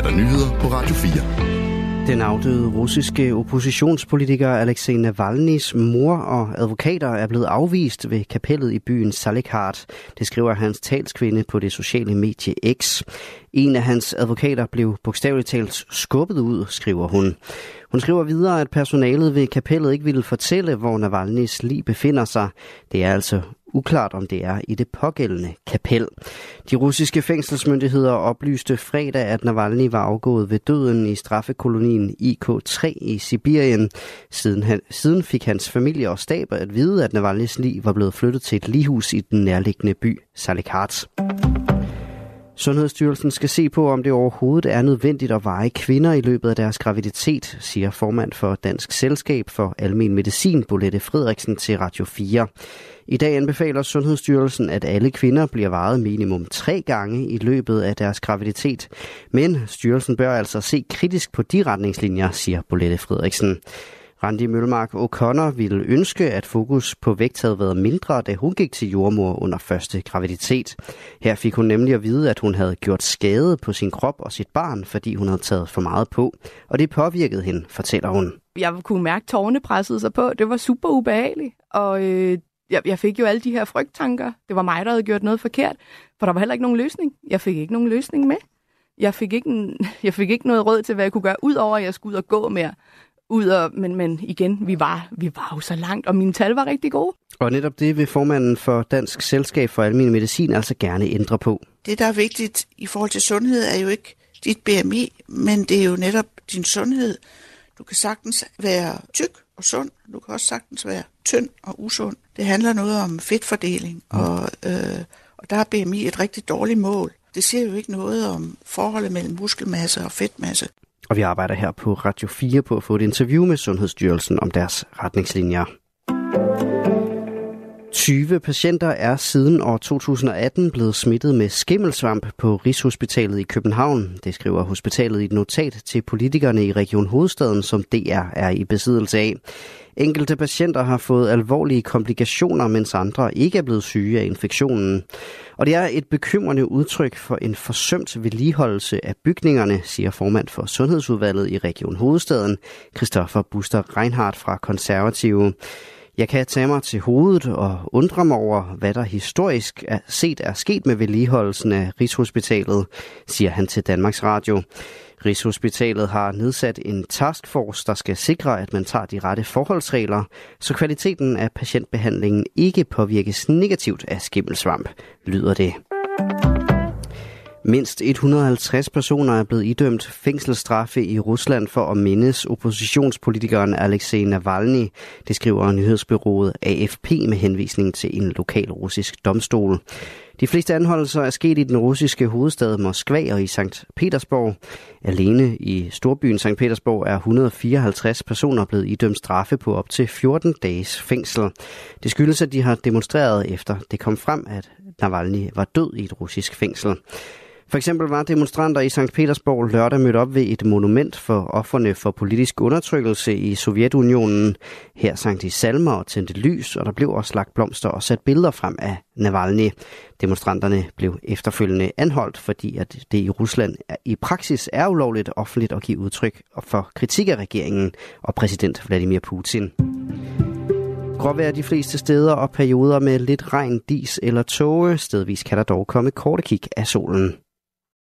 er der nyheder på Radio 4. Den afdøde russiske oppositionspolitiker Alexei Navalny's mor og advokater er blevet afvist ved kapellet i byen Salikhard. Det skriver hans talskvinde på det sociale medie X. En af hans advokater blev bogstaveligt talt skubbet ud, skriver hun. Hun skriver videre, at personalet ved kapellet ikke ville fortælle, hvor Navalny's lig befinder sig. Det er altså uklart, om det er i det pågældende kapel. De russiske fængselsmyndigheder oplyste fredag, at Navalny var afgået ved døden i straffekolonien IK3 i Sibirien. Siden, han, siden fik hans familie og staber at vide, at Navalny's lig var blevet flyttet til et lighus i den nærliggende by Salikhard. Sundhedsstyrelsen skal se på, om det overhovedet er nødvendigt at veje kvinder i løbet af deres graviditet, siger formand for Dansk Selskab for Almen Medicin, Bolette Frederiksen til Radio 4. I dag anbefaler Sundhedsstyrelsen, at alle kvinder bliver vejet minimum tre gange i løbet af deres graviditet. Men styrelsen bør altså se kritisk på de retningslinjer, siger Bolette Frederiksen. Randi Mølmark O'Connor ville ønske, at fokus på vægt havde været mindre, da hun gik til jordmor under første graviditet. Her fik hun nemlig at vide, at hun havde gjort skade på sin krop og sit barn, fordi hun havde taget for meget på. Og det påvirkede hende, fortæller hun. Jeg kunne mærke, at tårne pressede sig på. Det var super ubehageligt. Og øh, jeg, jeg fik jo alle de her frygttanker. Det var mig, der havde gjort noget forkert. For der var heller ikke nogen løsning. Jeg fik ikke nogen løsning med. Jeg fik ikke, en, jeg fik ikke noget råd til, hvad jeg kunne gøre, udover at jeg skulle ud og gå mere ud og, men, men igen, vi var, vi var jo så langt, og mine tal var rigtig gode. Og netop det vil formanden for Dansk Selskab for Almindelig Medicin altså gerne ændre på. Det, der er vigtigt i forhold til sundhed, er jo ikke dit BMI, men det er jo netop din sundhed. Du kan sagtens være tyk og sund, du kan også sagtens være tynd og usund. Det handler noget om fedtfordeling, mm. og, øh, og der er BMI et rigtig dårligt mål. Det siger jo ikke noget om forholdet mellem muskelmasse og fedtmasse. Og vi arbejder her på Radio 4 på at få et interview med Sundhedsstyrelsen om deres retningslinjer. 20 patienter er siden år 2018 blevet smittet med skimmelsvamp på Rigshospitalet i København. Det skriver hospitalet i et notat til politikerne i Region Hovedstaden, som DR er i besiddelse af. Enkelte patienter har fået alvorlige komplikationer, mens andre ikke er blevet syge af infektionen. Og det er et bekymrende udtryk for en forsømt vedligeholdelse af bygningerne, siger formand for Sundhedsudvalget i Region Hovedstaden, Christoffer Buster Reinhardt fra Konservative. Jeg kan tage mig til hovedet og undre mig over, hvad der historisk er set er sket med vedligeholdelsen af Rigshospitalet, siger han til Danmarks Radio. Rigshospitalet har nedsat en taskforce, der skal sikre, at man tager de rette forholdsregler, så kvaliteten af patientbehandlingen ikke påvirkes negativt af skimmelsvamp, lyder det. Mindst 150 personer er blevet idømt fængselsstraffe i Rusland for at mindes oppositionspolitikeren Alexei Navalny, det skriver nyhedsbyrået AFP med henvisning til en lokal russisk domstol. De fleste anholdelser er sket i den russiske hovedstad Moskva og i St. Petersborg. Alene i storbyen St. Petersborg er 154 personer blevet idømt straffe på op til 14 dages fængsel. Det skyldes, at de har demonstreret efter det kom frem, at Navalny var død i et russisk fængsel. For eksempel var demonstranter i St. Petersborg lørdag mødt op ved et monument for offerne for politisk undertrykkelse i Sovjetunionen. Her sang de salmer og tændte lys, og der blev også lagt blomster og sat billeder frem af Navalny. Demonstranterne blev efterfølgende anholdt, fordi at det i Rusland i praksis er ulovligt offentligt at give udtryk for kritik af regeringen og præsident Vladimir Putin. Gråvejr de fleste steder og perioder med lidt regn, dis eller tåge. Stedvis kan der dog komme korte kig af solen.